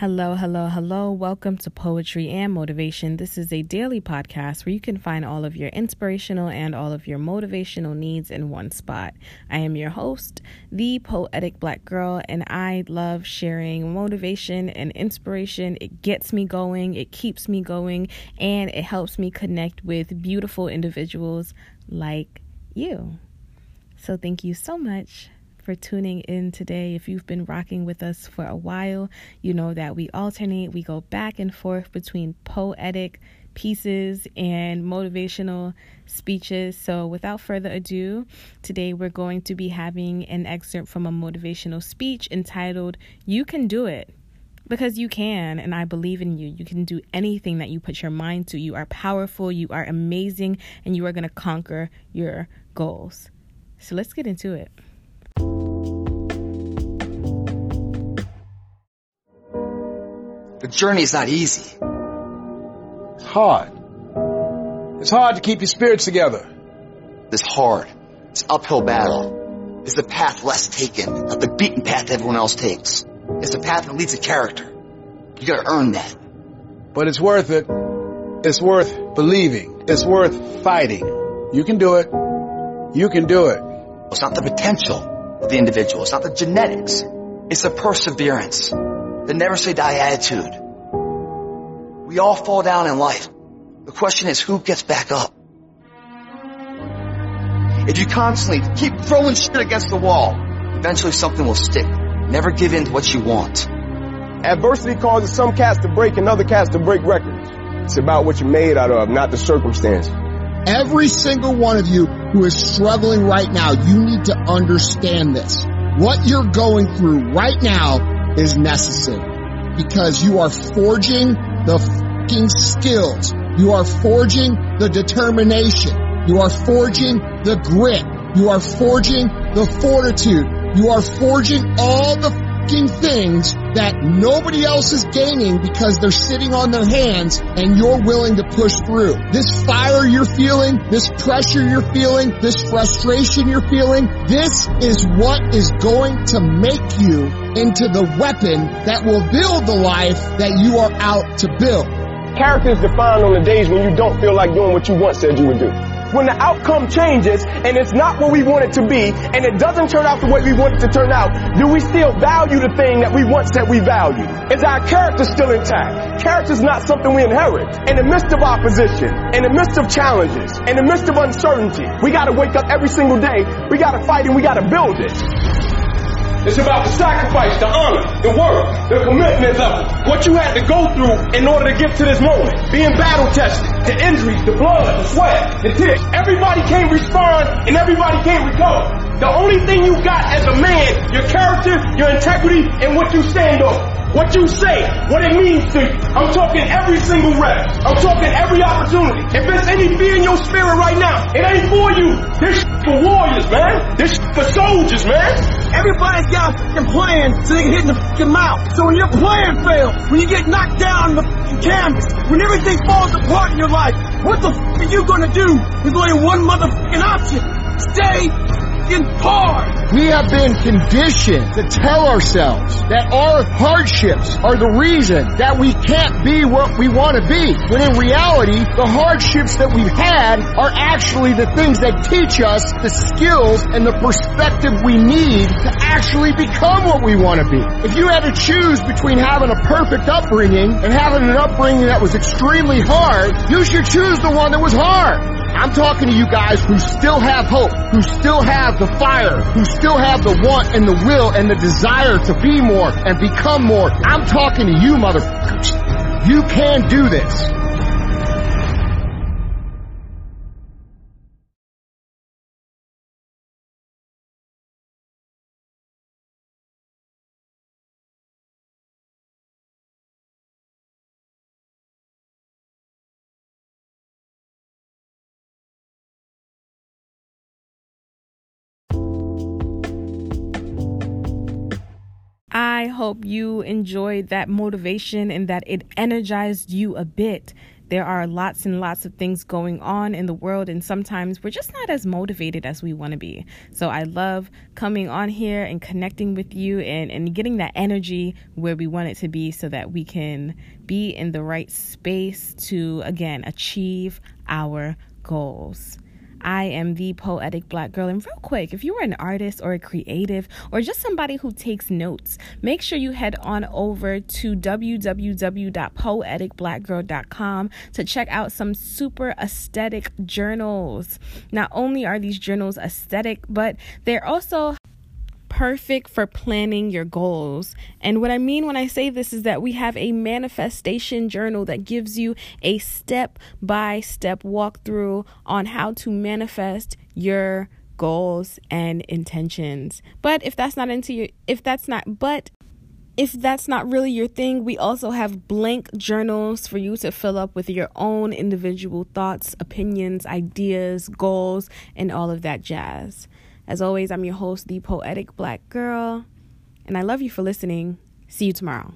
Hello, hello, hello. Welcome to Poetry and Motivation. This is a daily podcast where you can find all of your inspirational and all of your motivational needs in one spot. I am your host, the Poetic Black Girl, and I love sharing motivation and inspiration. It gets me going, it keeps me going, and it helps me connect with beautiful individuals like you. So, thank you so much for tuning in today. If you've been rocking with us for a while, you know that we alternate, we go back and forth between poetic pieces and motivational speeches. So, without further ado, today we're going to be having an excerpt from a motivational speech entitled, You Can Do It. Because you can, and I believe in you. You can do anything that you put your mind to. You are powerful, you are amazing, and you are going to conquer your goals. So, let's get into it. The journey is not easy. It's hard. It's hard to keep your spirits together. This hard, this uphill battle is the path less taken, not the beaten path everyone else takes. It's the path that leads a character. You gotta earn that. But it's worth it. It's worth believing. It's worth fighting. You can do it. You can do it. It's not the potential of the individual. It's not the genetics. It's the perseverance, the never say die attitude. We all fall down in life. The question is who gets back up? If you constantly keep throwing shit against the wall, eventually something will stick. Never give in to what you want. Adversity causes some cats to break and other cats to break records. It's about what you're made out of, not the circumstance. Every single one of you who is struggling right now, you need to understand this. What you're going through right now is necessary because you are forging the fucking skills. You are forging the determination. You are forging the grit. You are forging the fortitude. You are forging all the fucking things that nobody else is gaining because they're sitting on their hands and you're willing to push through. This fire you're feeling, this pressure you're feeling, this frustration you're feeling, this is what is going to make you into the weapon that will build the life that you are out to build. Character is defined on the days when you don't feel like doing what you once said you would do. When the outcome changes and it's not what we want it to be and it doesn't turn out the way we want it to turn out, do we still value the thing that we once said we value? Is our character still intact? Character is not something we inherit. In the midst of opposition, in the midst of challenges, in the midst of uncertainty, we gotta wake up every single day, we gotta fight and we gotta build it. It's about the sacrifice, the honor, the work, the commitment of what you had to go through in order to get to this moment. Being battle tested, the injuries, the blood, the sweat, the tears. Everybody can't respond and everybody can't recover. The only thing you got as a man, your character, your integrity, and what you stand on. What you say, what it means to you. I'm talking every single rep. I'm talking every opportunity. If there's any fear in your spirit right now, it ain't for you. This for warriors, man. This for soldiers, man. Everybody's got a plan so they can hit in the fucking mouth. So when your plan fails, when you get knocked down on the fucking canvas, when everything falls apart in your life, what the fuck are you gonna do? There's only one motherfucking option. Stay fucking hard. We have been conditioned to tell ourselves that our hardships are the reason that we can't be what we want to be. When in reality, the hardships that we've had are actually the things that teach us the skills and the perspective we need to actually become what we want to be. If you had to choose between having a perfect upbringing and having an upbringing that was extremely hard, you should choose the one that was hard. I'm talking to you guys who still have hope, who still have the fire, who still have the want and the will and the desire to be more and become more. I'm talking to you motherfuckers. You can do this. I hope you enjoyed that motivation and that it energized you a bit. there are lots and lots of things going on in the world, and sometimes we're just not as motivated as we want to be. So I love coming on here and connecting with you and, and getting that energy where we want it to be so that we can be in the right space to, again, achieve our goals. I am the poetic black girl. And real quick, if you are an artist or a creative or just somebody who takes notes, make sure you head on over to www.poeticblackgirl.com to check out some super aesthetic journals. Not only are these journals aesthetic, but they're also perfect for planning your goals. And what I mean when I say this is that we have a manifestation journal that gives you a step by step walkthrough on how to manifest your goals and intentions. But if that's not into your if that's not but if that's not really your thing, we also have blank journals for you to fill up with your own individual thoughts, opinions, ideas, goals, and all of that jazz. As always, I'm your host, the Poetic Black Girl, and I love you for listening. See you tomorrow.